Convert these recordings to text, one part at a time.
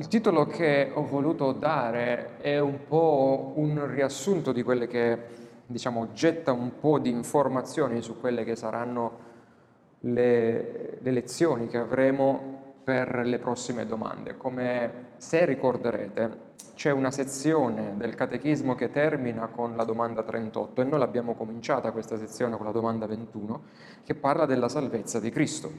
il titolo che ho voluto dare è un po' un riassunto di quelle che, diciamo, getta un po' di informazioni su quelle che saranno le, le lezioni che avremo per le prossime domande. Come se ricorderete, c'è una sezione del catechismo che termina con la domanda 38 e noi l'abbiamo cominciata questa sezione con la domanda 21 che parla della salvezza di Cristo.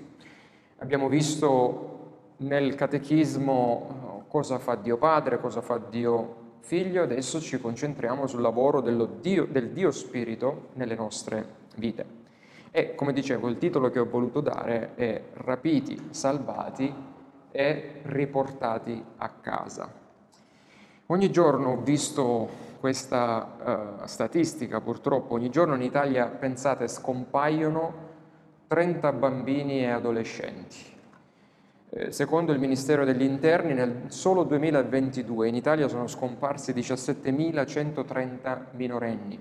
Abbiamo visto nel catechismo cosa fa Dio Padre, cosa fa Dio Figlio, adesso ci concentriamo sul lavoro Dio, del Dio Spirito nelle nostre vite. E come dicevo, il titolo che ho voluto dare è Rapiti, salvati e riportati a casa. Ogni giorno ho visto questa uh, statistica, purtroppo, ogni giorno in Italia, pensate, scompaiono 30 bambini e adolescenti. Eh, secondo il Ministero degli Interni, nel solo 2022 in Italia sono scomparsi 17.130 minorenni.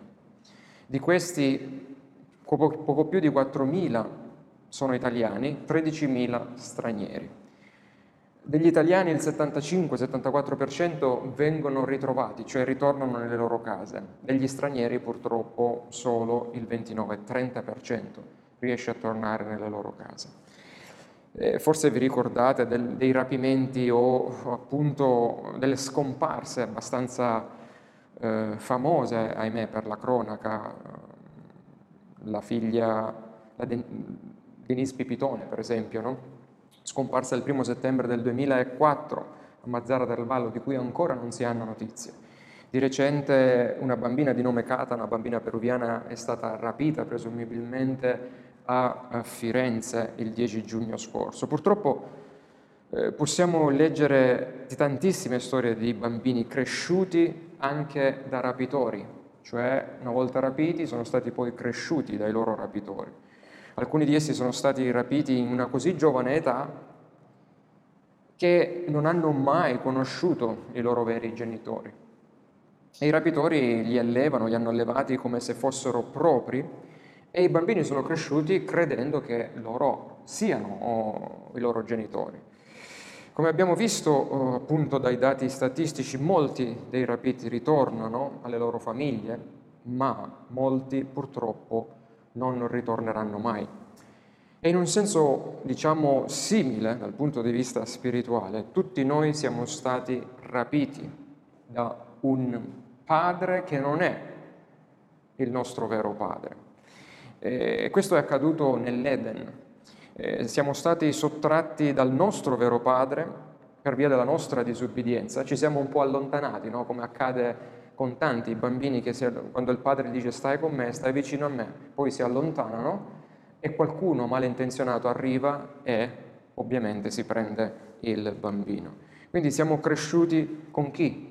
Di questi poco, poco più di 4.000 sono italiani, 13.000 stranieri. Degli italiani il 75-74% vengono ritrovati, cioè ritornano nelle loro case. Degli stranieri purtroppo solo il 29-30% riesce a tornare nelle loro case. Eh, forse vi ricordate del, dei rapimenti o appunto delle scomparse abbastanza eh, famose, ahimè, per la cronaca, la figlia, la Denise Pipitone per esempio, no? scomparsa il primo settembre del 2004 a Mazzara del Vallo, di cui ancora non si hanno notizie. Di recente una bambina di nome Cata, una bambina peruviana, è stata rapita presumibilmente a Firenze il 10 giugno scorso. Purtroppo eh, possiamo leggere di tantissime storie di bambini cresciuti anche da rapitori, cioè una volta rapiti sono stati poi cresciuti dai loro rapitori. Alcuni di essi sono stati rapiti in una così giovane età che non hanno mai conosciuto i loro veri genitori. E i rapitori li allevano, li hanno allevati come se fossero propri e i bambini sono cresciuti credendo che loro siano i loro genitori. Come abbiamo visto eh, appunto dai dati statistici, molti dei rapiti ritornano alle loro famiglie, ma molti purtroppo non ritorneranno mai. E in un senso, diciamo, simile dal punto di vista spirituale, tutti noi siamo stati rapiti da un padre che non è il nostro vero padre. E questo è accaduto nell'Eden, eh, siamo stati sottratti dal nostro vero padre per via della nostra disubbidienza, ci siamo un po' allontanati, no? come accade con tanti bambini che si, quando il padre dice stai con me, stai vicino a me, poi si allontanano e qualcuno malintenzionato arriva e ovviamente si prende il bambino. Quindi siamo cresciuti con chi?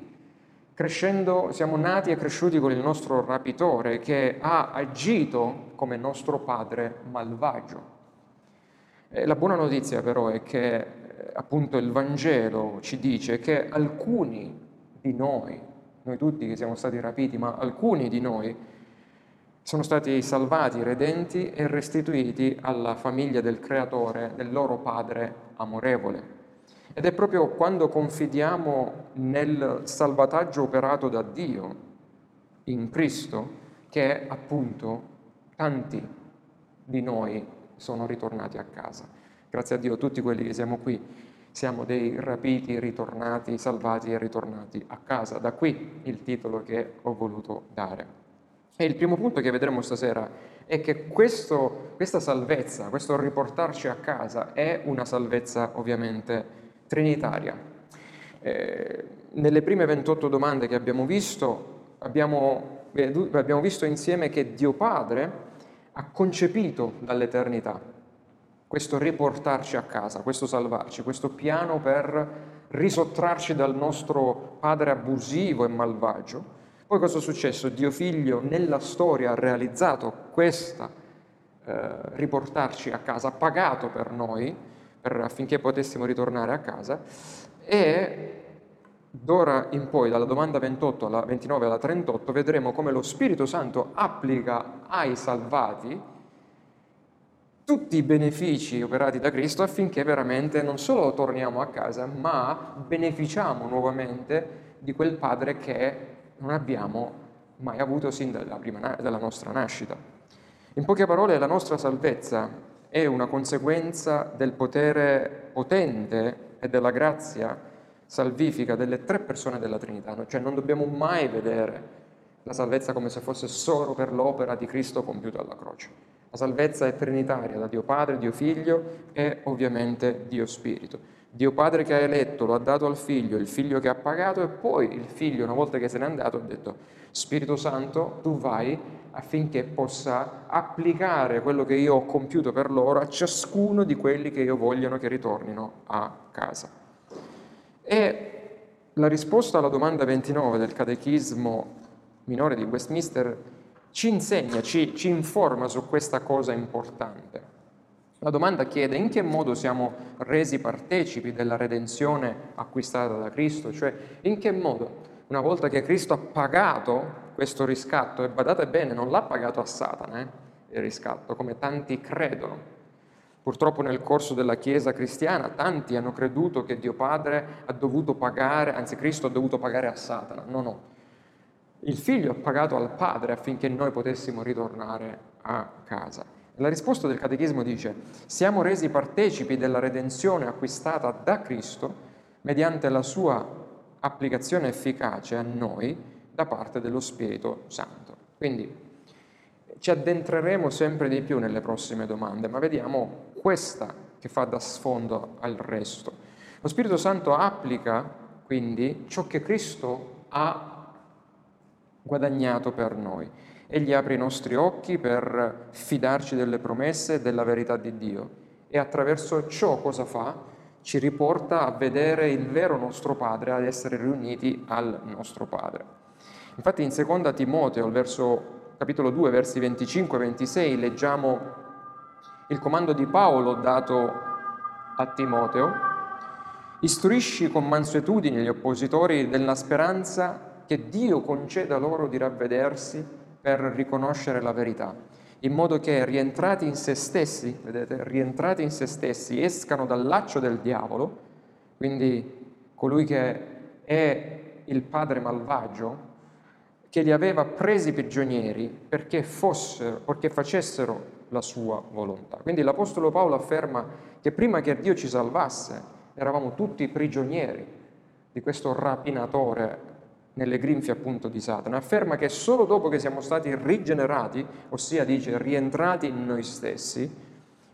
Crescendo, siamo nati e cresciuti con il nostro rapitore che ha agito come nostro padre malvagio. Eh, la buona notizia però è che eh, appunto il Vangelo ci dice che alcuni di noi, noi tutti che siamo stati rapiti, ma alcuni di noi sono stati salvati, redenti e restituiti alla famiglia del Creatore, del loro Padre amorevole. Ed è proprio quando confidiamo nel salvataggio operato da Dio in Cristo che appunto tanti di noi sono ritornati a casa. Grazie a Dio tutti quelli che siamo qui siamo dei rapiti, ritornati, salvati e ritornati a casa. Da qui il titolo che ho voluto dare. E il primo punto che vedremo stasera è che questo, questa salvezza, questo riportarci a casa è una salvezza ovviamente trinitaria. Eh, nelle prime 28 domande che abbiamo visto, abbiamo, abbiamo visto insieme che Dio Padre ha concepito dall'eternità questo riportarci a casa, questo salvarci, questo piano per risottrarci dal nostro padre abusivo e malvagio. Poi cosa è successo? Dio figlio nella storia ha realizzato questa eh, riportarci a casa, ha pagato per noi per, affinché potessimo ritornare a casa e D'ora in poi, dalla domanda 28 alla 29 alla 38, vedremo come lo Spirito Santo applica ai salvati tutti i benefici operati da Cristo affinché veramente non solo torniamo a casa, ma beneficiamo nuovamente di quel Padre che non abbiamo mai avuto sin dalla, prima, dalla nostra nascita. In poche parole, la nostra salvezza è una conseguenza del potere potente e della grazia salvifica delle tre persone della Trinità, cioè non dobbiamo mai vedere la salvezza come se fosse solo per l'opera di Cristo compiuta alla croce. La salvezza è trinitaria da Dio Padre, Dio Figlio e ovviamente Dio Spirito. Dio Padre che ha eletto lo ha dato al Figlio, il Figlio che ha pagato e poi il Figlio una volta che se n'è andato ha detto Spirito Santo tu vai affinché possa applicare quello che io ho compiuto per loro a ciascuno di quelli che io vogliono che ritornino a casa. E la risposta alla domanda 29 del catechismo minore di Westminster ci insegna, ci, ci informa su questa cosa importante. La domanda chiede in che modo siamo resi partecipi della redenzione acquistata da Cristo, cioè in che modo, una volta che Cristo ha pagato questo riscatto, e badate bene, non l'ha pagato a Satana eh, il riscatto, come tanti credono. Purtroppo nel corso della Chiesa cristiana tanti hanno creduto che Dio Padre ha dovuto pagare, anzi Cristo ha dovuto pagare a Satana. No, no. Il figlio ha pagato al Padre affinché noi potessimo ritornare a casa. La risposta del Catechismo dice, siamo resi partecipi della redenzione acquistata da Cristo mediante la sua applicazione efficace a noi da parte dello Spirito Santo. Quindi ci addentreremo sempre di più nelle prossime domande, ma vediamo questa che fa da sfondo al resto. Lo Spirito Santo applica quindi ciò che Cristo ha guadagnato per noi. Egli apre i nostri occhi per fidarci delle promesse e della verità di Dio e attraverso ciò cosa fa? Ci riporta a vedere il vero nostro Padre, ad essere riuniti al nostro Padre. Infatti in 2 Timoteo, verso, capitolo 2, versi 25 e 26, leggiamo il comando di Paolo dato a Timoteo, istruisci con mansuetudine gli oppositori della speranza che Dio conceda loro di ravvedersi per riconoscere la verità, in modo che rientrati in se stessi, vedete, rientrati in se stessi, escano dal laccio del diavolo, quindi colui che è il padre malvagio, che li aveva presi prigionieri perché, fossero, perché facessero la sua volontà. Quindi l'Apostolo Paolo afferma che prima che Dio ci salvasse eravamo tutti prigionieri di questo rapinatore nelle grinfie appunto di Satana, afferma che solo dopo che siamo stati rigenerati, ossia dice rientrati in noi stessi,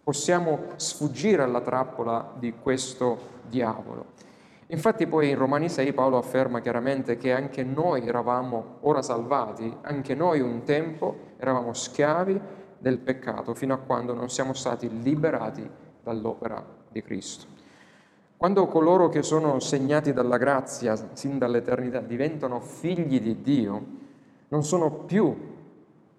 possiamo sfuggire alla trappola di questo diavolo. Infatti poi in Romani 6 Paolo afferma chiaramente che anche noi eravamo ora salvati, anche noi un tempo eravamo schiavi del peccato fino a quando non siamo stati liberati dall'opera di Cristo. Quando coloro che sono segnati dalla grazia sin dall'eternità diventano figli di Dio, non sono più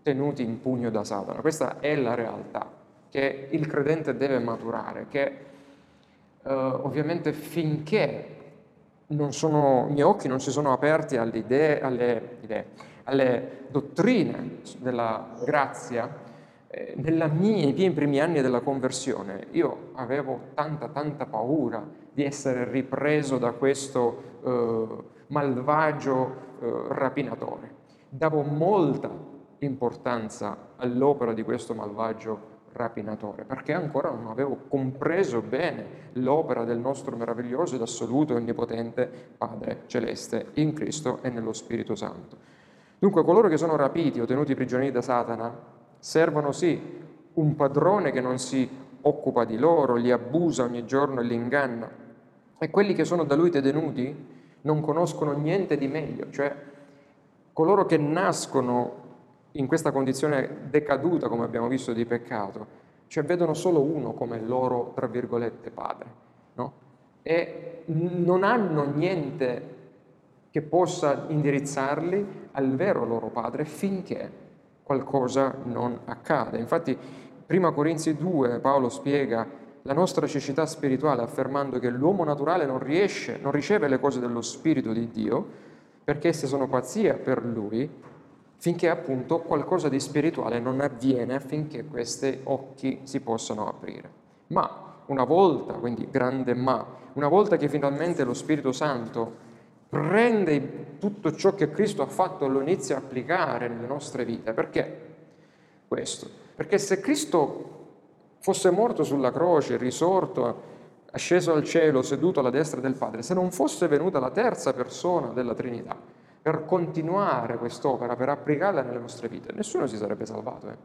tenuti in pugno da Satana. Questa è la realtà che il credente deve maturare, che eh, ovviamente finché sono, i miei occhi non si sono aperti alle idee, alle, idee, alle dottrine della grazia, eh, mia, nei miei primi anni della conversione io avevo tanta, tanta paura di essere ripreso da questo eh, malvagio eh, rapinatore. Davo molta importanza all'opera di questo malvagio rapinatore, perché ancora non avevo compreso bene l'opera del nostro meraviglioso ed assoluto e onnipotente Padre Celeste in Cristo e nello Spirito Santo. Dunque coloro che sono rapiti o tenuti prigionieri da Satana Servono sì un padrone che non si occupa di loro, li abusa ogni giorno e li inganna. E quelli che sono da lui detenuti non conoscono niente di meglio, cioè coloro che nascono in questa condizione decaduta, come abbiamo visto, di peccato, cioè vedono solo uno come loro, tra virgolette, padre, no? E non hanno niente che possa indirizzarli al vero loro padre finché qualcosa non accade. Infatti, prima Corinzi 2 Paolo spiega la nostra cecità spirituale affermando che l'uomo naturale non riesce, non riceve le cose dello Spirito di Dio perché esse sono pazzia per lui finché appunto qualcosa di spirituale non avviene affinché questi occhi si possano aprire. Ma una volta, quindi grande ma, una volta che finalmente lo Spirito Santo prende tutto ciò che Cristo ha fatto e lo inizia a applicare nelle nostre vite, perché questo? Perché se Cristo fosse morto sulla croce, risorto, asceso al cielo, seduto alla destra del Padre, se non fosse venuta la terza persona della Trinità per continuare quest'opera, per applicarla nelle nostre vite, nessuno si sarebbe salvato. Eh?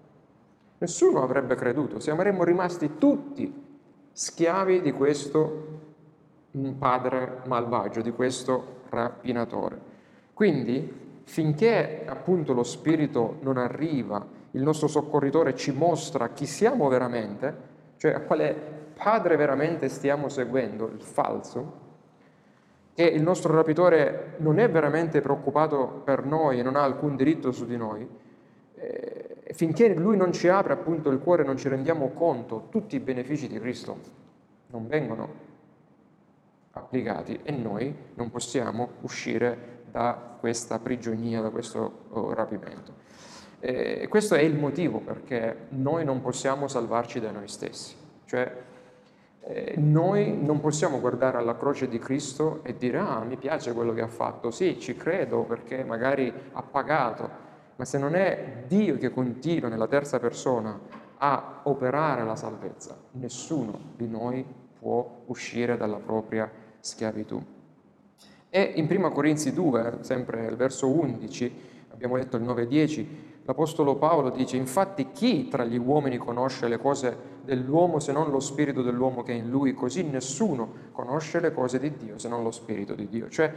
Nessuno avrebbe creduto, saremmo rimasti tutti schiavi di questo padre malvagio, di questo rapinatore. Quindi, finché appunto lo Spirito non arriva, il nostro soccorritore ci mostra chi siamo veramente, cioè a quale padre veramente stiamo seguendo, il falso, che il nostro rapitore non è veramente preoccupato per noi e non ha alcun diritto su di noi, eh, finché lui non ci apre appunto il cuore, non ci rendiamo conto, tutti i benefici di Cristo non vengono applicati e noi non possiamo uscire da questa prigionia, da questo oh, rapimento. E questo è il motivo perché noi non possiamo salvarci da noi stessi, cioè eh, noi non possiamo guardare alla croce di Cristo e dire ah mi piace quello che ha fatto, sì ci credo perché magari ha pagato, ma se non è Dio che continua nella terza persona a operare la salvezza, nessuno di noi può uscire dalla propria schiavitù. E in 1 Corinzi 2, sempre il verso 11, abbiamo letto il 9-10, l'Apostolo Paolo dice, infatti chi tra gli uomini conosce le cose dell'uomo se non lo spirito dell'uomo che è in lui? Così nessuno conosce le cose di Dio se non lo spirito di Dio. Cioè,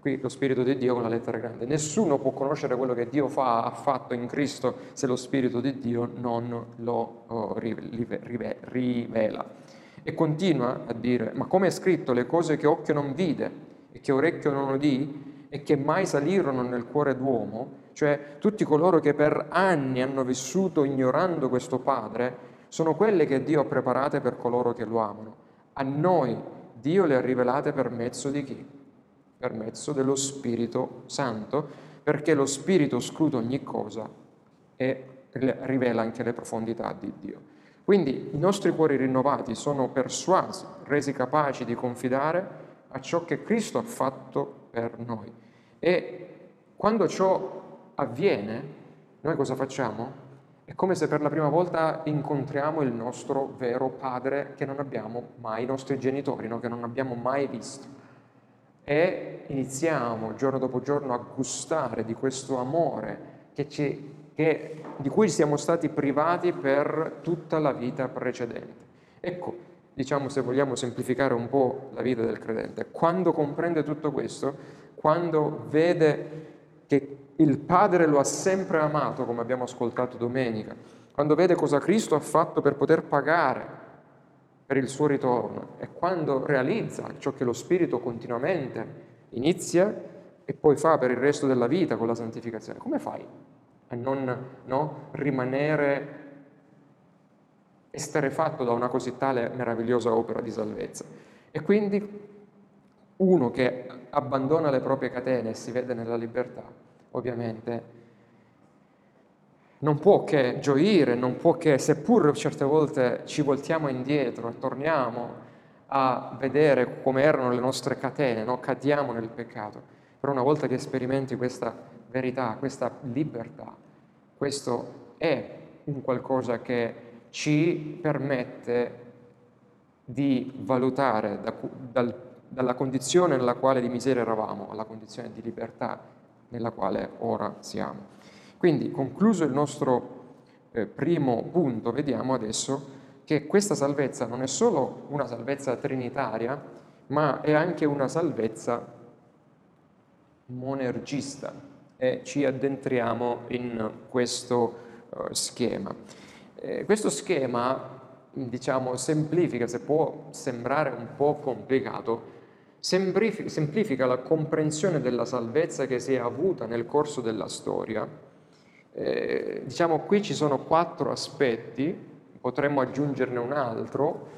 qui lo spirito di Dio con la lettera grande. Nessuno può conoscere quello che Dio fa, ha fatto in Cristo se lo spirito di Dio non lo oh, rivela. E continua a dire, ma come è scritto, le cose che occhio non vide e che orecchio non udì e che mai salirono nel cuore d'uomo, cioè tutti coloro che per anni hanno vissuto ignorando questo Padre, sono quelle che Dio ha preparate per coloro che lo amano. A noi Dio le ha rivelate per mezzo di chi? Per mezzo dello Spirito Santo, perché lo Spirito scruta ogni cosa e rivela anche le profondità di Dio. Quindi i nostri cuori rinnovati sono persuasi, resi capaci di confidare a ciò che Cristo ha fatto per noi. E quando ciò avviene, noi cosa facciamo? È come se per la prima volta incontriamo il nostro vero padre che non abbiamo mai, i nostri genitori, no? che non abbiamo mai visto. E iniziamo giorno dopo giorno a gustare di questo amore che ci che, di cui siamo stati privati per tutta la vita precedente. Ecco, diciamo se vogliamo semplificare un po' la vita del credente, quando comprende tutto questo, quando vede che il Padre lo ha sempre amato, come abbiamo ascoltato domenica, quando vede cosa Cristo ha fatto per poter pagare per il suo ritorno e quando realizza ciò che lo Spirito continuamente inizia e poi fa per il resto della vita con la santificazione, come fai? A non no, rimanere esterefatto da una così tale meravigliosa opera di salvezza. E quindi uno che abbandona le proprie catene e si vede nella libertà, ovviamente non può che gioire, non può che, seppur certe volte ci voltiamo indietro e torniamo a vedere come erano le nostre catene, no? cadiamo nel peccato, però una volta che sperimenti questa verità, questa libertà. Questo è un qualcosa che ci permette di valutare da, dal, dalla condizione nella quale di miseria eravamo alla condizione di libertà nella quale ora siamo. Quindi, concluso il nostro eh, primo punto, vediamo adesso che questa salvezza non è solo una salvezza trinitaria, ma è anche una salvezza monergista, e ci addentriamo in questo uh, schema. Eh, questo schema, diciamo, semplifica, se può sembrare un po' complicato, semplifica, la comprensione della salvezza che si è avuta nel corso della storia. Eh, diciamo, qui ci sono quattro aspetti, potremmo aggiungerne un altro,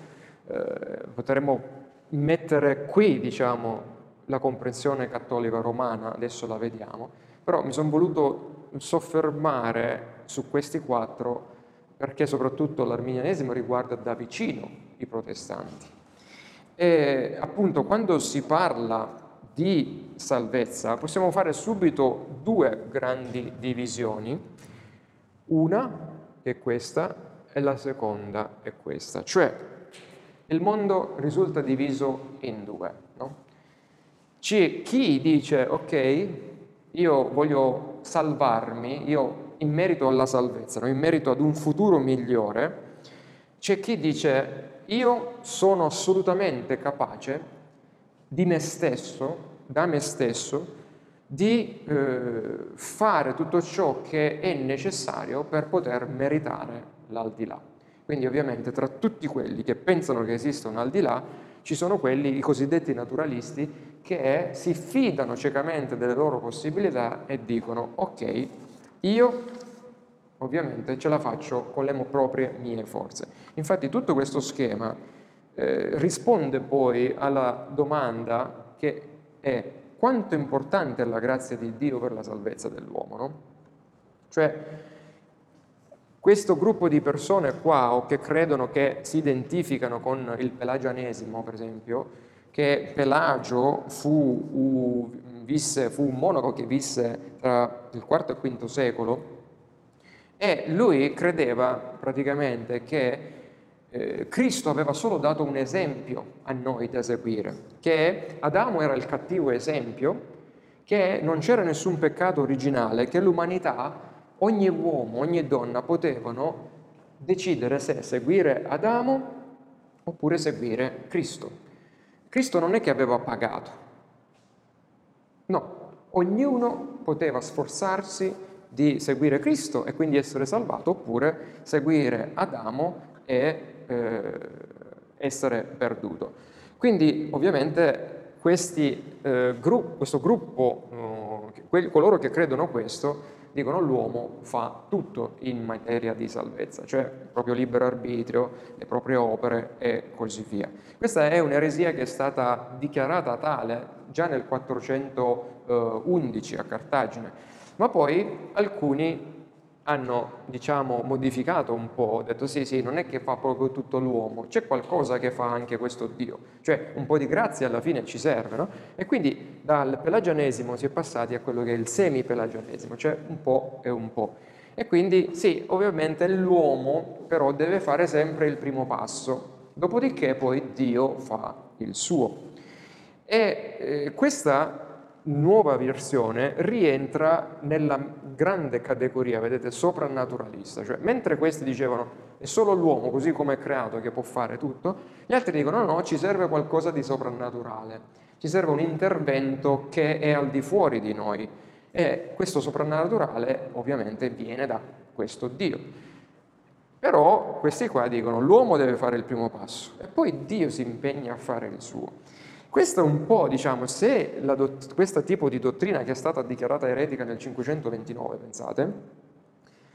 eh, potremmo mettere qui, diciamo, la comprensione cattolica romana, adesso la vediamo, però mi sono voluto soffermare su questi quattro perché soprattutto l'arminianesimo riguarda da vicino i protestanti. E appunto quando si parla di salvezza possiamo fare subito due grandi divisioni, una è questa e la seconda è questa, cioè il mondo risulta diviso in due. No? C'è chi dice ok, io voglio salvarmi, io in merito alla salvezza, no? in merito ad un futuro migliore, c'è chi dice io sono assolutamente capace di me stesso, da me stesso, di eh, fare tutto ciò che è necessario per poter meritare l'aldilà. Quindi ovviamente tra tutti quelli che pensano che esista un aldilà ci sono quelli, i cosiddetti naturalisti, che si fidano ciecamente delle loro possibilità e dicono ok, io ovviamente ce la faccio con le proprie mie forze. Infatti tutto questo schema eh, risponde poi alla domanda che è quanto importante è la grazia di Dio per la salvezza dell'uomo, no? Cioè, questo gruppo di persone qua, o che credono che si identificano con il pelagianesimo, per esempio, che Pelagio fu, u, visse, fu un monaco che visse tra il IV e il V secolo, e lui credeva praticamente che eh, Cristo aveva solo dato un esempio a noi da seguire, che Adamo era il cattivo esempio, che non c'era nessun peccato originale, che l'umanità, ogni uomo, ogni donna potevano decidere se seguire Adamo oppure seguire Cristo. Cristo non è che aveva pagato, no, ognuno poteva sforzarsi di seguire Cristo e quindi essere salvato, oppure seguire Adamo e eh, essere perduto. Quindi ovviamente questi, eh, gru- questo gruppo, eh, quelli, coloro che credono questo, dicono l'uomo fa tutto in materia di salvezza, cioè il proprio libero arbitrio, le proprie opere e così via. Questa è un'eresia che è stata dichiarata tale già nel 411 a Cartagine ma poi alcuni hanno, diciamo, modificato un po', detto sì, sì, non è che fa proprio tutto l'uomo, c'è qualcosa che fa anche questo Dio, cioè un po' di grazia alla fine ci serve, no? E quindi dal pelagianesimo si è passati a quello che è il semi-pelagianesimo, cioè un po' e un po'. E quindi sì, ovviamente l'uomo però deve fare sempre il primo passo, dopodiché poi Dio fa il suo. E eh, questa nuova versione rientra nella grande categoria, vedete, soprannaturalista, cioè mentre questi dicevano è solo l'uomo così come è creato che può fare tutto, gli altri dicono no, no, ci serve qualcosa di soprannaturale, ci serve un intervento che è al di fuori di noi e questo soprannaturale ovviamente viene da questo Dio. Però questi qua dicono l'uomo deve fare il primo passo e poi Dio si impegna a fare il suo. Questo è un po', diciamo, se dott- questo tipo di dottrina che è stata dichiarata eretica nel 529, pensate,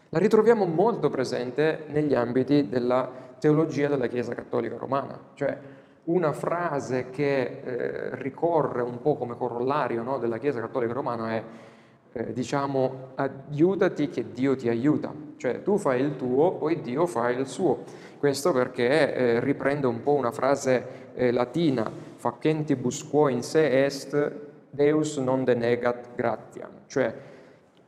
la ritroviamo molto presente negli ambiti della teologia della Chiesa Cattolica Romana, cioè una frase che eh, ricorre un po' come corollario no, della Chiesa Cattolica Romana è eh, diciamo aiutati che Dio ti aiuta, cioè tu fai il tuo, poi Dio fa il suo. Questo perché eh, riprende un po' una frase eh, latina facentibus quo in se est, Deus non denegat gratiam, cioè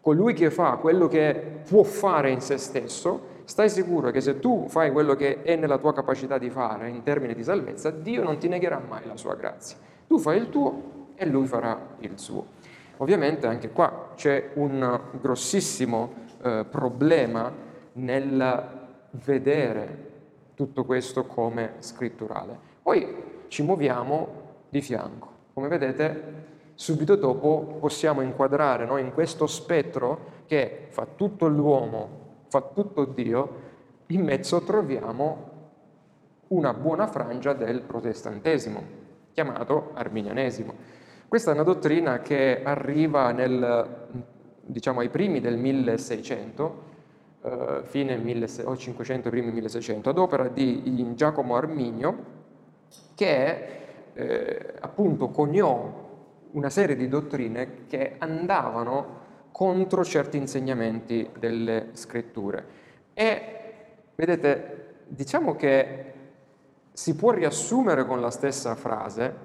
colui che fa quello che può fare in se stesso, stai sicuro che se tu fai quello che è nella tua capacità di fare in termini di salvezza, Dio non ti negherà mai la sua grazia. Tu fai il tuo e lui farà il suo. Ovviamente anche qua c'è un grossissimo eh, problema nel vedere tutto questo come scritturale. Poi ci muoviamo di fianco. Come vedete, subito dopo possiamo inquadrare no, in questo spettro che fa tutto l'uomo, fa tutto Dio, in mezzo troviamo una buona frangia del protestantesimo, chiamato arminianesimo. Questa è una dottrina che arriva nel, diciamo, ai primi del 1600, eh, fine 1500, primi 1600, ad opera di Giacomo Arminio, che eh, appunto coniò una serie di dottrine che andavano contro certi insegnamenti delle scritture. E vedete, diciamo che si può riassumere con la stessa frase,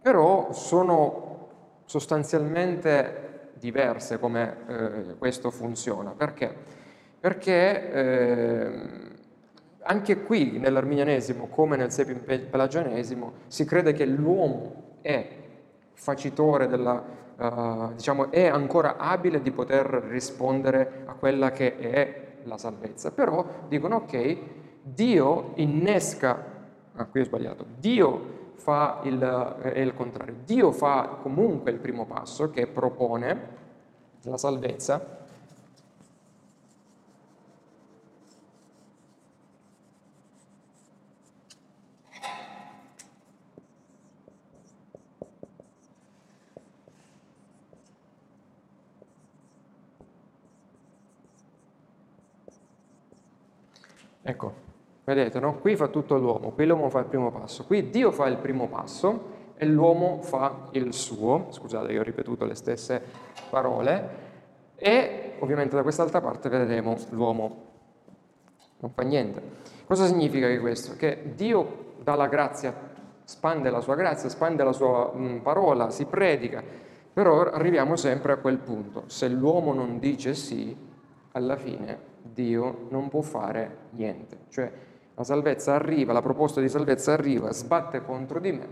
però sono sostanzialmente diverse come eh, questo funziona. Perché? Perché eh, anche qui nell'arminianesimo, come nel sepim-pelagianesimo, si crede che l'uomo è facitore della, uh, diciamo, è ancora abile di poter rispondere a quella che è la salvezza. Però dicono, ok, Dio innesca ah, qui ho sbagliato, Dio fa il, è il contrario, Dio fa comunque il primo passo che propone la salvezza, Ecco, Vedete, no? Qui fa tutto l'uomo, qui l'uomo fa il primo passo, qui Dio fa il primo passo e l'uomo fa il suo, scusate io ho ripetuto le stesse parole, e ovviamente da quest'altra parte vedremo l'uomo non fa niente. Cosa significa questo? Che Dio dà la grazia, spande la sua grazia, spande la sua mh, parola, si predica, però arriviamo sempre a quel punto, se l'uomo non dice sì, alla fine Dio non può fare niente. Cioè, la salvezza arriva, la proposta di salvezza arriva, sbatte contro di me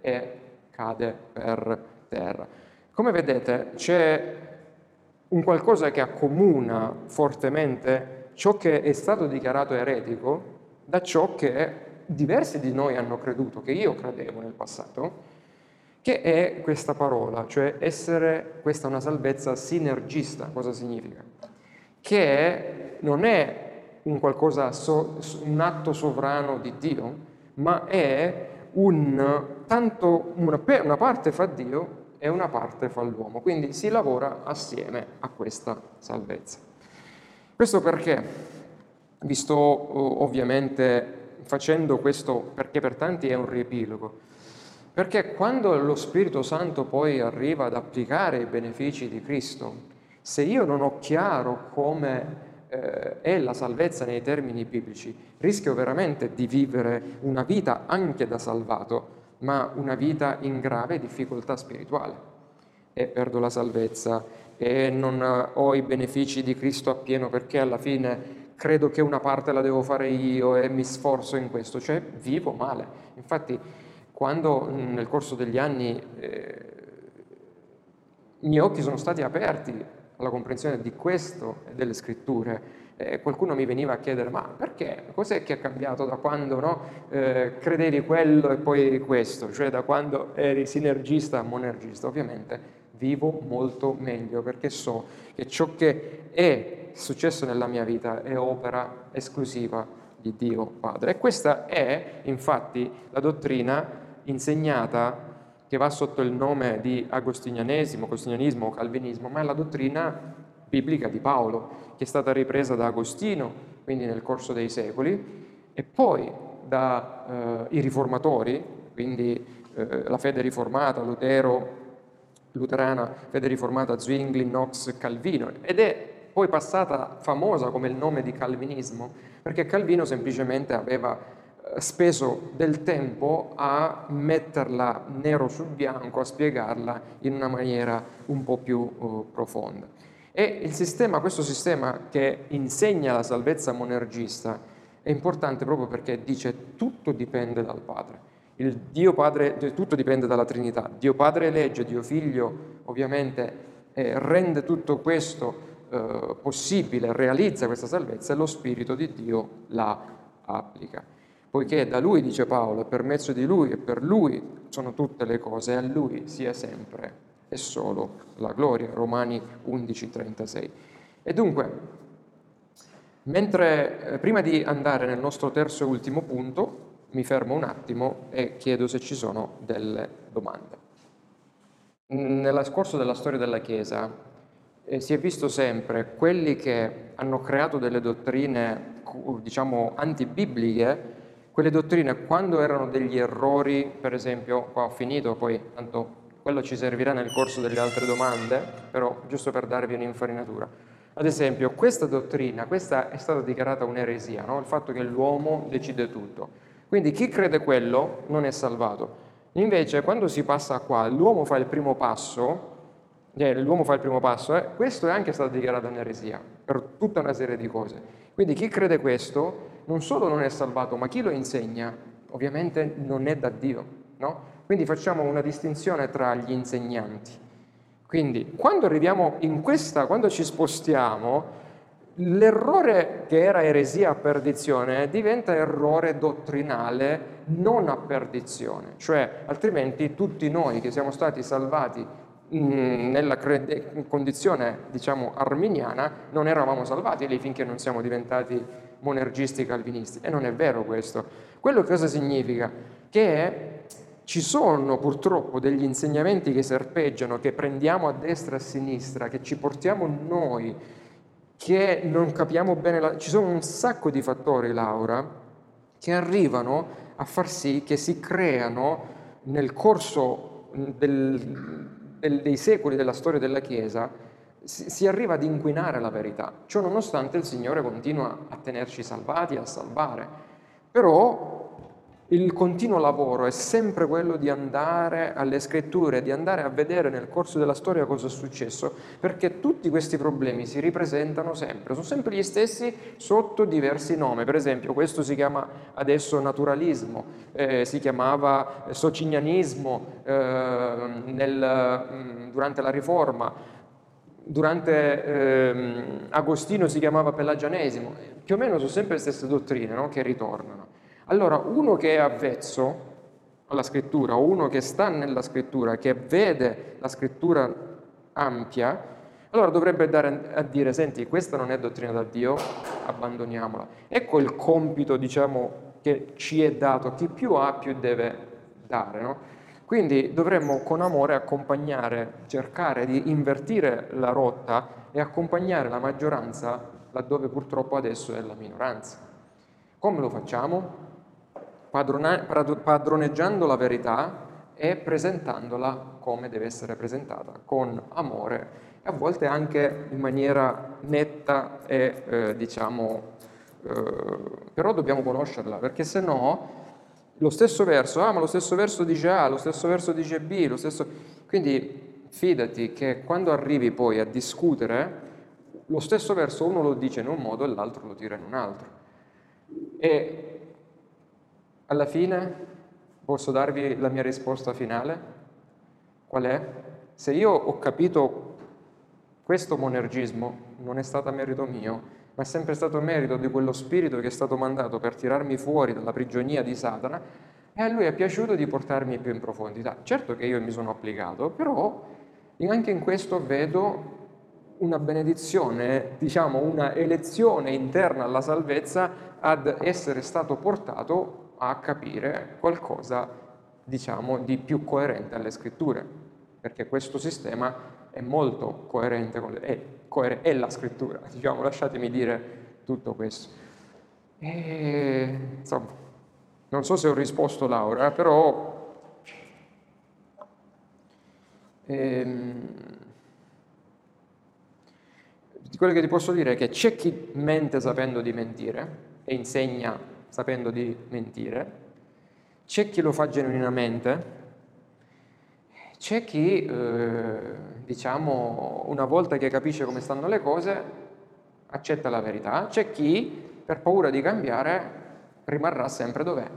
e cade per terra. Come vedete c'è un qualcosa che accomuna fortemente ciò che è stato dichiarato eretico da ciò che diversi di noi hanno creduto, che io credevo nel passato, che è questa parola, cioè essere, questa una salvezza sinergista, cosa significa? Che non è un, qualcosa, un atto sovrano di Dio, ma è un, tanto una, una parte fa Dio e una parte fa l'uomo. Quindi si lavora assieme a questa salvezza. Questo perché, visto ovviamente facendo questo, perché per tanti è un riepilogo, perché quando lo Spirito Santo poi arriva ad applicare i benefici di Cristo, se io non ho chiaro come eh, è la salvezza nei termini biblici, rischio veramente di vivere una vita anche da salvato, ma una vita in grave difficoltà spirituale. E perdo la salvezza e non ho i benefici di Cristo appieno perché alla fine credo che una parte la devo fare io e mi sforzo in questo, cioè vivo male. Infatti quando nel corso degli anni eh, i miei occhi sono stati aperti alla comprensione di questo e delle scritture, eh, qualcuno mi veniva a chiedere ma perché? Cos'è che è cambiato da quando no, eh, credevi quello e poi questo? Cioè da quando eri sinergista a monergista? Ovviamente vivo molto meglio perché so che ciò che è successo nella mia vita è opera esclusiva di Dio Padre. E questa è infatti la dottrina insegnata che va sotto il nome di agostinianesimo, agostinianismo o calvinismo, ma è la dottrina biblica di Paolo, che è stata ripresa da Agostino, quindi nel corso dei secoli, e poi dai eh, riformatori, quindi eh, la fede riformata, Lutero, luterana, fede riformata, Zwingli, Knox, Calvino, ed è poi passata famosa come il nome di calvinismo, perché Calvino semplicemente aveva speso del tempo a metterla nero su bianco, a spiegarla in una maniera un po' più uh, profonda. E sistema, questo sistema che insegna la salvezza monergista è importante proprio perché dice tutto dipende dal Padre. Il Dio Padre, tutto dipende dalla Trinità. Dio Padre legge, Dio Figlio ovviamente eh, rende tutto questo eh, possibile, realizza questa salvezza e lo Spirito di Dio la applica poiché da Lui, dice Paolo, per mezzo di Lui e per Lui sono tutte le cose, a Lui sia sempre e solo la gloria. Romani 11:36. E dunque, mentre, eh, prima di andare nel nostro terzo e ultimo punto, mi fermo un attimo e chiedo se ci sono delle domande. Nel corso della storia della Chiesa eh, si è visto sempre quelli che hanno creato delle dottrine, diciamo, antibibliche, quelle dottrine quando erano degli errori, per esempio, qua ho finito, poi tanto quello ci servirà nel corso delle altre domande, però giusto per darvi un'infarinatura. Ad esempio, questa dottrina, questa è stata dichiarata un'eresia, no? il fatto che l'uomo decide tutto. Quindi chi crede quello non è salvato. Invece, quando si passa qua, l'uomo fa il primo passo, eh, l'uomo fa il primo passo, eh, questo è anche stato dichiarato un'eresia, per tutta una serie di cose. Quindi chi crede questo non solo non è salvato, ma chi lo insegna ovviamente non è da Dio, no? Quindi facciamo una distinzione tra gli insegnanti. Quindi quando arriviamo in questa, quando ci spostiamo, l'errore che era eresia a perdizione diventa errore dottrinale non a perdizione, cioè altrimenti tutti noi che siamo stati salvati mm, nella condizione diciamo arminiana non eravamo salvati lì finché non siamo diventati monergisti calvinisti e non è vero questo. Quello cosa significa? Che ci sono purtroppo degli insegnamenti che serpeggiano, che prendiamo a destra e a sinistra, che ci portiamo noi, che non capiamo bene. La... Ci sono un sacco di fattori, Laura, che arrivano a far sì che si creano nel corso del, del, dei secoli della storia della Chiesa, si, si arriva ad inquinare la verità. Ciò nonostante il Signore continua a tenerci salvati, a salvare. Però il continuo lavoro è sempre quello di andare alle scritture, di andare a vedere nel corso della storia cosa è successo, perché tutti questi problemi si ripresentano sempre, sono sempre gli stessi sotto diversi nomi. Per esempio, questo si chiama adesso naturalismo, eh, si chiamava socinianismo eh, nel, mm, durante la Riforma, durante eh, Agostino si chiamava pelagianesimo, più o meno sono sempre le stesse dottrine no? che ritornano. Allora, uno che è avvezzo alla scrittura uno che sta nella scrittura, che vede la scrittura ampia, allora dovrebbe dare a dire, senti, questa non è dottrina da Dio, abbandoniamola. Ecco il compito, diciamo, che ci è dato, chi più ha più deve dare, no? Quindi dovremmo con amore accompagnare, cercare di invertire la rotta e accompagnare la maggioranza laddove purtroppo adesso è la minoranza. Come lo facciamo? Padroneggiando la verità e presentandola come deve essere presentata, con amore e a volte anche in maniera netta e eh, diciamo, eh, però dobbiamo conoscerla, perché se no lo stesso verso, ah ma lo stesso verso dice A, lo stesso verso dice B, lo stesso... Quindi fidati che quando arrivi poi a discutere, lo stesso verso uno lo dice in un modo e l'altro lo tira in un altro. E alla fine posso darvi la mia risposta finale? Qual è? Se io ho capito questo monergismo, non è stato merito mio, ma è sempre stato merito di quello spirito che è stato mandato per tirarmi fuori dalla prigionia di Satana e a lui è piaciuto di portarmi più in profondità. Certo che io mi sono applicato, però anche in questo vedo una benedizione, diciamo una elezione interna alla salvezza ad essere stato portato a capire qualcosa, diciamo, di più coerente alle scritture, perché questo sistema è molto coerente con le, è, coer- è la scrittura, diciamo, lasciatemi dire tutto questo. E, insomma, non so se ho risposto Laura, però ehm, quello che ti posso dire è che c'è chi mente sapendo di mentire e insegna sapendo di mentire, c'è chi lo fa genuinamente, c'è chi, eh, diciamo, una volta che capisce come stanno le cose, accetta la verità, c'è chi, per paura di cambiare, rimarrà sempre dov'è.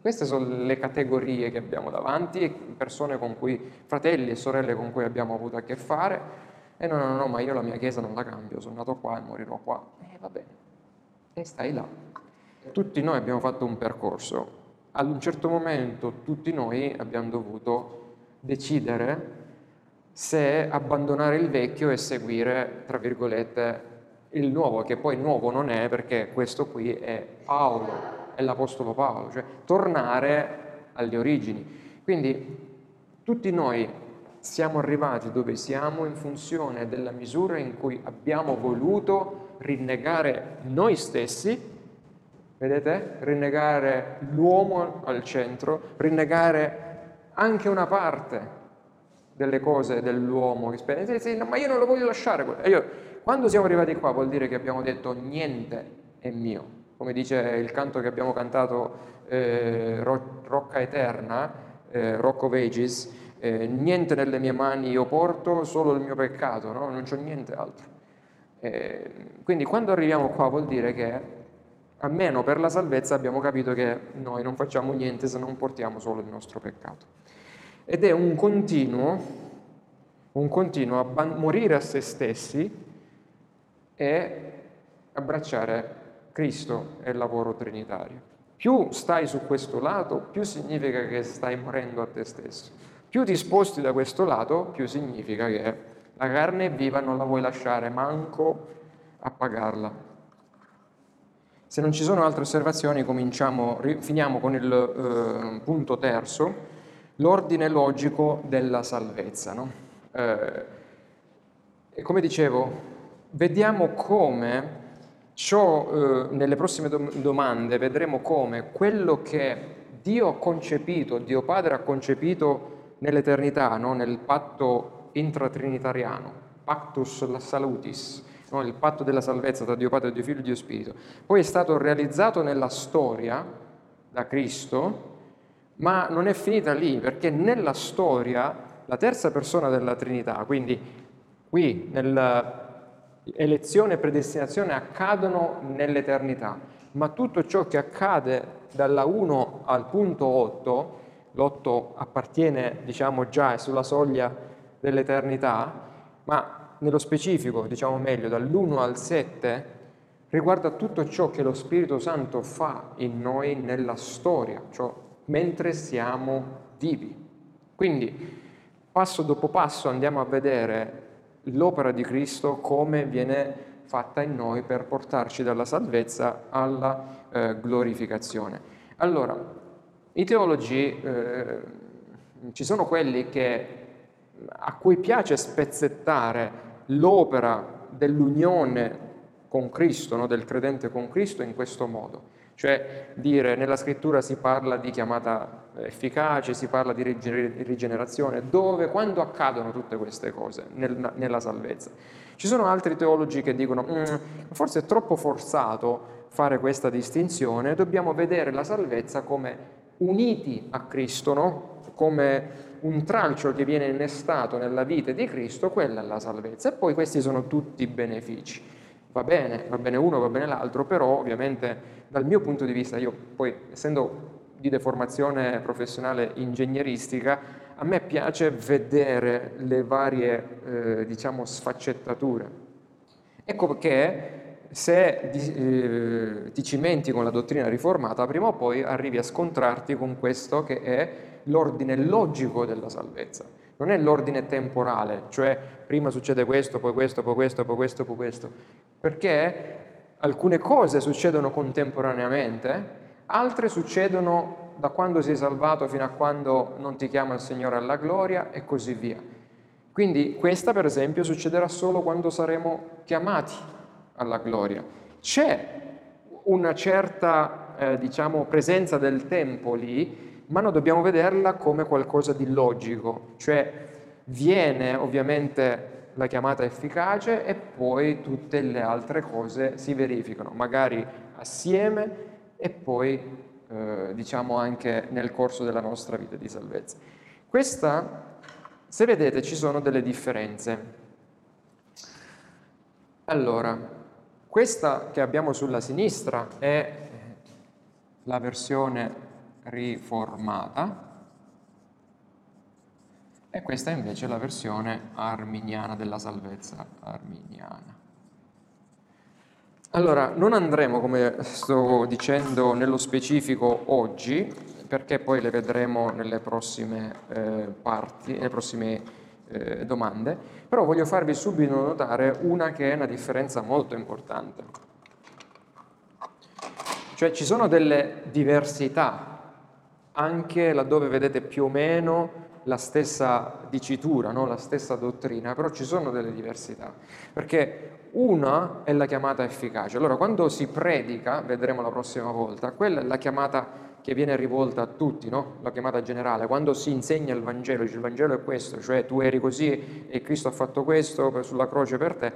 Queste sono le categorie che abbiamo davanti, persone con cui, fratelli e sorelle con cui abbiamo avuto a che fare, e no, no, no, ma io la mia chiesa non la cambio, sono nato qua e morirò qua. E eh, va bene, e stai là tutti noi abbiamo fatto un percorso. Ad un certo momento tutti noi abbiamo dovuto decidere se abbandonare il vecchio e seguire, tra virgolette, il nuovo, che poi nuovo non è perché questo qui è Paolo, è l'Apostolo Paolo, cioè tornare alle origini. Quindi tutti noi siamo arrivati dove siamo in funzione della misura in cui abbiamo voluto rinnegare noi stessi Vedete? Rinnegare l'uomo al centro, rinnegare anche una parte delle cose dell'uomo che no, ma io non lo voglio lasciare. Io, quando siamo arrivati qua vuol dire che abbiamo detto niente è mio, come dice il canto che abbiamo cantato eh, Rocca Eterna, eh, Rock of Ages, eh, niente nelle mie mani io porto, solo il mio peccato, no? non c'è niente altro. Eh, quindi quando arriviamo qua vuol dire che almeno per la salvezza abbiamo capito che noi non facciamo niente se non portiamo solo il nostro peccato. Ed è un continuo, un continuo a morire a se stessi e abbracciare Cristo e il lavoro trinitario. Più stai su questo lato, più significa che stai morendo a te stesso. Più ti sposti da questo lato, più significa che la carne è viva, non la vuoi lasciare manco a pagarla. Se non ci sono altre osservazioni, finiamo con il eh, punto terzo, l'ordine logico della salvezza. No? Eh, e come dicevo, vediamo come ciò, eh, nelle prossime dom- domande, vedremo come quello che Dio ha concepito, Dio Padre ha concepito nell'eternità, no? nel patto intratrinitariano, pactus salutis, no? il patto della salvezza tra Dio Padre, Dio Figlio e Dio Spirito. Poi è stato realizzato nella storia da Cristo, ma non è finita lì, perché nella storia la terza persona della Trinità, quindi qui nella elezione e predestinazione accadono nell'eternità, ma tutto ciò che accade dalla 1 al punto 8, l'8 appartiene diciamo già è sulla soglia dell'eternità, ma nello specifico, diciamo meglio, dall'1 al 7, riguarda tutto ciò che lo Spirito Santo fa in noi nella storia, cioè mentre siamo vivi. Quindi passo dopo passo andiamo a vedere l'opera di Cristo come viene fatta in noi per portarci dalla salvezza alla eh, glorificazione. Allora, i teologi, eh, ci sono quelli che, a cui piace spezzettare l'opera dell'unione con Cristo, no? del credente con Cristo in questo modo. Cioè dire nella scrittura si parla di chiamata efficace, si parla di rigenerazione, dove, quando accadono tutte queste cose nel, nella salvezza. Ci sono altri teologi che dicono mm, forse è troppo forzato fare questa distinzione, dobbiamo vedere la salvezza come uniti a Cristo, no? come un tralcio che viene innestato nella vita di Cristo, quella è la salvezza. E poi questi sono tutti benefici. Va bene, va bene uno, va bene l'altro, però ovviamente dal mio punto di vista, io poi essendo di deformazione professionale ingegneristica, a me piace vedere le varie, eh, diciamo, sfaccettature. Ecco perché se eh, ti cimenti con la dottrina riformata, prima o poi arrivi a scontrarti con questo che è l'ordine logico della salvezza. Non è l'ordine temporale, cioè prima succede questo, poi questo, poi questo, poi questo, poi questo. Perché alcune cose succedono contemporaneamente, altre succedono da quando sei salvato fino a quando non ti chiama il Signore alla gloria e così via. Quindi questa per esempio succederà solo quando saremo chiamati alla gloria. C'è una certa eh, diciamo, presenza del tempo lì, ma noi dobbiamo vederla come qualcosa di logico, cioè viene ovviamente la chiamata efficace e poi tutte le altre cose si verificano, magari assieme e poi eh, diciamo anche nel corso della nostra vita di salvezza. Questa, se vedete, ci sono delle differenze. Allora, questa che abbiamo sulla sinistra è la versione riformata e questa invece è la versione arminiana della salvezza arminiana. Allora, non andremo, come sto dicendo, nello specifico oggi, perché poi le vedremo nelle prossime eh, parti, nelle prossime eh, domande, però voglio farvi subito notare una che è una differenza molto importante. Cioè ci sono delle diversità, anche laddove vedete più o meno la stessa dicitura, no? la stessa dottrina, però ci sono delle diversità, perché una è la chiamata efficace. Allora, quando si predica, vedremo la prossima volta, quella è la chiamata che viene rivolta a tutti, no? la chiamata generale, quando si insegna il Vangelo, dice il Vangelo è questo, cioè tu eri così e Cristo ha fatto questo sulla croce per te,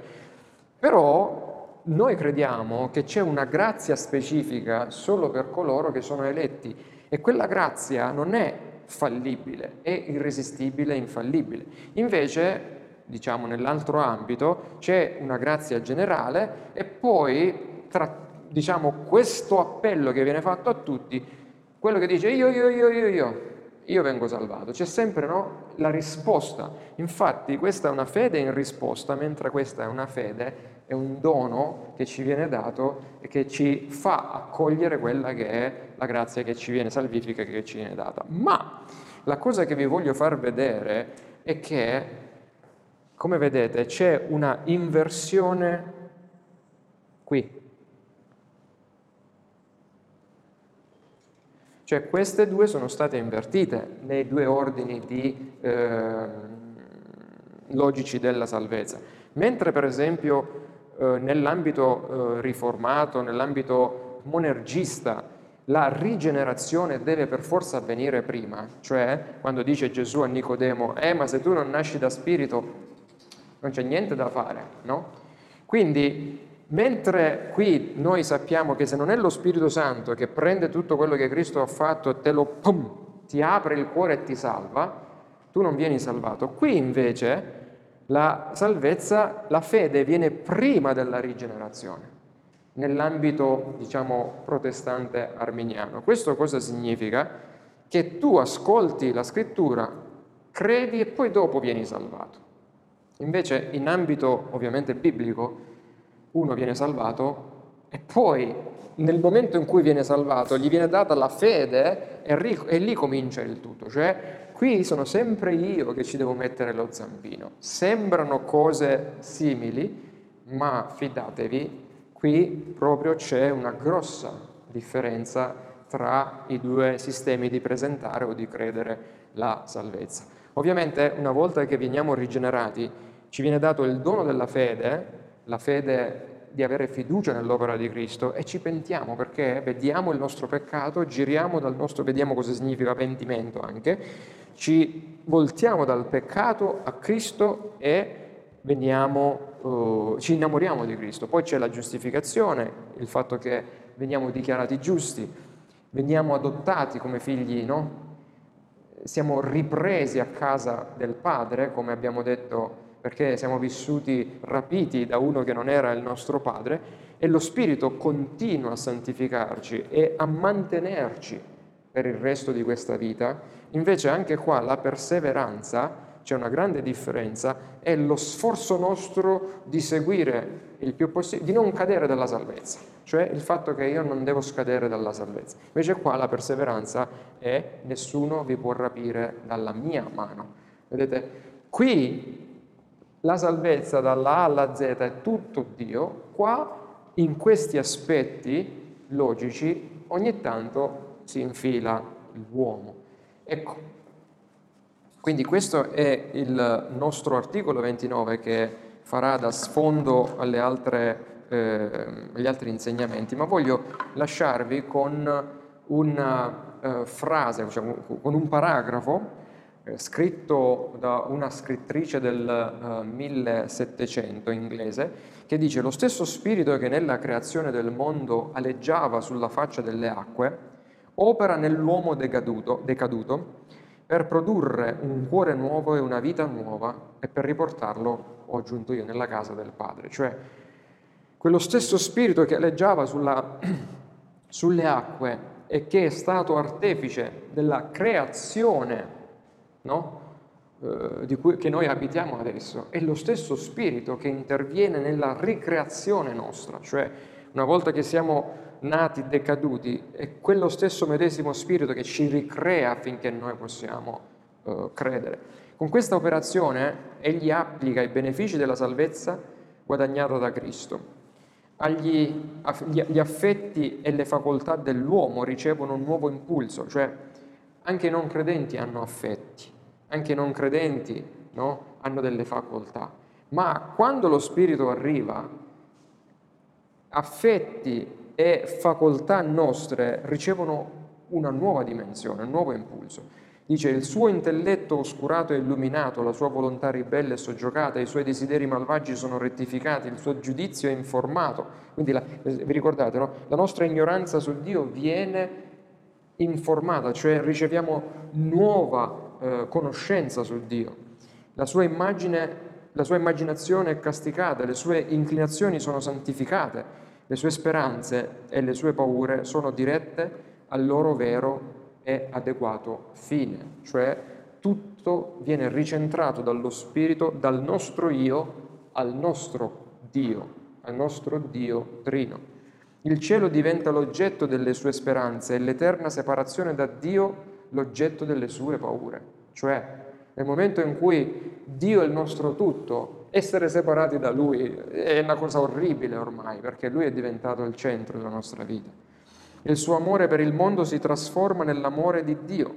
però noi crediamo che c'è una grazia specifica solo per coloro che sono eletti e quella grazia non è fallibile, è irresistibile infallibile. Invece, diciamo nell'altro ambito, c'è una grazia generale e poi tra diciamo questo appello che viene fatto a tutti quello che dice io, io, io, io, io, io vengo salvato. C'è sempre no, la risposta. Infatti questa è una fede in risposta, mentre questa è una fede, è un dono che ci viene dato e che ci fa accogliere quella che è la grazia che ci viene, salvifica che ci viene data. Ma la cosa che vi voglio far vedere è che, come vedete, c'è una inversione qui. Cioè queste due sono state invertite nei due ordini di, eh, logici della salvezza. Mentre per esempio eh, nell'ambito eh, riformato, nell'ambito monergista, la rigenerazione deve per forza avvenire prima, cioè quando dice Gesù a Nicodemo, eh ma se tu non nasci da spirito non c'è niente da fare, no? Quindi Mentre qui noi sappiamo che se non è lo Spirito Santo che prende tutto quello che Cristo ha fatto e te lo pum, ti apre il cuore e ti salva, tu non vieni salvato. Qui invece la salvezza, la fede viene prima della rigenerazione, nell'ambito, diciamo, protestante arminiano. Questo cosa significa? Che tu ascolti la scrittura, credi e poi dopo vieni salvato. Invece in ambito ovviamente biblico uno viene salvato e poi nel momento in cui viene salvato gli viene data la fede e, ric- e lì comincia il tutto. Cioè, qui sono sempre io che ci devo mettere lo zampino. Sembrano cose simili, ma fidatevi, qui proprio c'è una grossa differenza tra i due sistemi di presentare o di credere la salvezza. Ovviamente una volta che veniamo rigenerati ci viene dato il dono della fede, la fede di avere fiducia nell'opera di Cristo e ci pentiamo perché vediamo il nostro peccato, giriamo dal nostro, vediamo cosa significa pentimento anche, ci voltiamo dal peccato a Cristo e veniamo, uh, ci innamoriamo di Cristo. Poi c'è la giustificazione, il fatto che veniamo dichiarati giusti, veniamo adottati come figli, no? Siamo ripresi a casa del Padre, come abbiamo detto perché siamo vissuti rapiti da uno che non era il nostro padre e lo Spirito continua a santificarci e a mantenerci per il resto di questa vita. Invece anche qua la perseveranza, c'è una grande differenza, è lo sforzo nostro di seguire il più possibile, di non cadere dalla salvezza, cioè il fatto che io non devo scadere dalla salvezza. Invece qua la perseveranza è nessuno vi può rapire dalla mia mano. Vedete, qui la salvezza dalla A alla Z è tutto Dio, qua in questi aspetti logici ogni tanto si infila l'uomo. Ecco, quindi questo è il nostro articolo 29 che farà da sfondo eh, agli altri insegnamenti, ma voglio lasciarvi con una eh, frase, diciamo, con un paragrafo eh, scritto da una scrittrice del uh, 1700 inglese, che dice lo stesso spirito che nella creazione del mondo aleggiava sulla faccia delle acque, opera nell'uomo decaduto, decaduto per produrre un cuore nuovo e una vita nuova e per riportarlo, ho aggiunto io, nella casa del Padre. Cioè, quello stesso spirito che aleggiava sulla, sulle acque e che è stato artefice della creazione no? eh, cui, che noi abitiamo adesso, è lo stesso spirito che interviene nella ricreazione nostra, cioè una volta che siamo nati decaduti, è quello stesso medesimo spirito che ci ricrea affinché noi possiamo eh, credere. Con questa operazione egli applica i benefici della salvezza guadagnata da Cristo. Agli, gli affetti e le facoltà dell'uomo ricevono un nuovo impulso, cioè anche i non credenti hanno affetti, anche i non credenti no? hanno delle facoltà, ma quando lo Spirito arriva, affetti e facoltà nostre ricevono una nuova dimensione, un nuovo impulso. Dice il suo intelletto oscurato e illuminato, la sua volontà ribelle e soggiocata, i suoi desideri malvagi sono rettificati, il suo giudizio è informato. Quindi la, vi ricordate, no? la nostra ignoranza su Dio viene informata, cioè riceviamo nuova eh, conoscenza su Dio. La sua, immagine, la sua immaginazione è castigata, le sue inclinazioni sono santificate, le sue speranze e le sue paure sono dirette al loro vero e adeguato fine, cioè tutto viene ricentrato dallo Spirito, dal nostro io al nostro Dio, al nostro Dio trino. Il cielo diventa l'oggetto delle sue speranze e l'eterna separazione da Dio l'oggetto delle sue paure. Cioè, nel momento in cui Dio è il nostro tutto, essere separati da Lui è una cosa orribile ormai, perché Lui è diventato il centro della nostra vita. Il suo amore per il mondo si trasforma nell'amore di Dio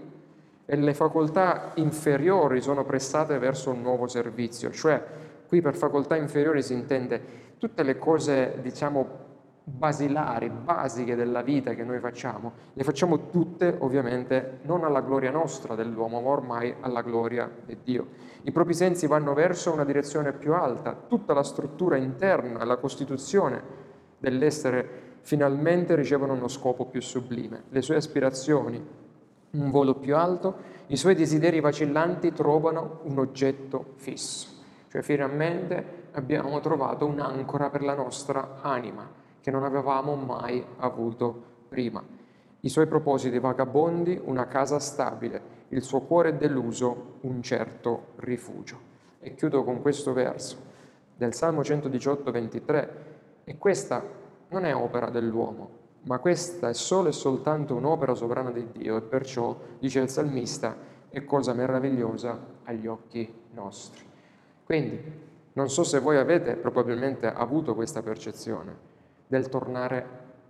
e le facoltà inferiori sono prestate verso un nuovo servizio, cioè qui per facoltà inferiori si intende tutte le cose, diciamo, basilari, basiche della vita che noi facciamo, le facciamo tutte ovviamente non alla gloria nostra dell'uomo, ma ormai alla gloria di Dio. I propri sensi vanno verso una direzione più alta, tutta la struttura interna, la costituzione dell'essere finalmente ricevono uno scopo più sublime. Le sue aspirazioni, un volo più alto, i suoi desideri vacillanti trovano un oggetto fisso. Cioè finalmente abbiamo trovato un'ancora per la nostra anima che non avevamo mai avuto prima. I suoi propositi vagabondi, una casa stabile, il suo cuore deluso, un certo rifugio. E chiudo con questo verso del Salmo 118, 23. E questa non è opera dell'uomo, ma questa è solo e soltanto un'opera sovrana di Dio e perciò, dice il salmista, è cosa meravigliosa agli occhi nostri. Quindi, non so se voi avete probabilmente avuto questa percezione tornare,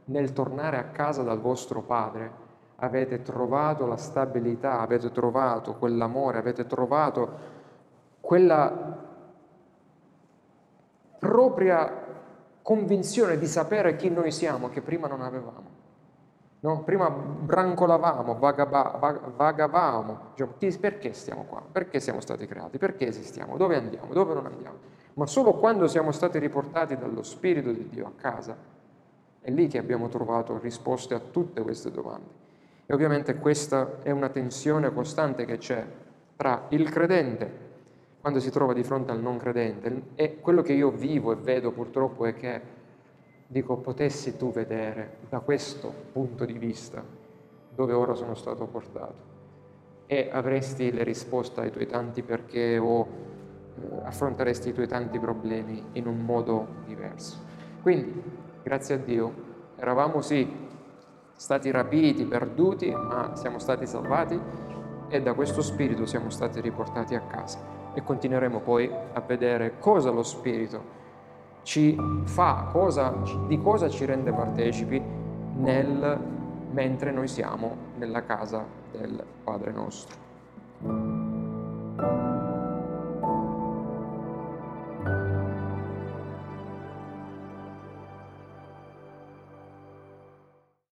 nel tornare a casa dal vostro padre, avete trovato la stabilità, avete trovato quell'amore, avete trovato quella propria convinzione di sapere chi noi siamo che prima non avevamo. No? Prima brancolavamo, vagavamo, diciamo, perché stiamo qua? Perché siamo stati creati? Perché esistiamo? Dove andiamo? Dove non andiamo? Ma solo quando siamo stati riportati dallo Spirito di Dio a casa, è lì che abbiamo trovato risposte a tutte queste domande. E ovviamente questa è una tensione costante che c'è tra il credente quando si trova di fronte al non credente. E quello che io vivo e vedo purtroppo è che, dico, potessi tu vedere da questo punto di vista dove ora sono stato portato e avresti le risposte ai tuoi tanti perché o affronteresti i tuoi tanti problemi in un modo diverso. Quindi, grazie a Dio, eravamo sì stati rapiti, perduti, ma siamo stati salvati e da questo spirito siamo stati riportati a casa e continueremo poi a vedere cosa lo Spirito ci fa, cosa, di cosa ci rende partecipi nel, mentre noi siamo nella casa del Padre nostro.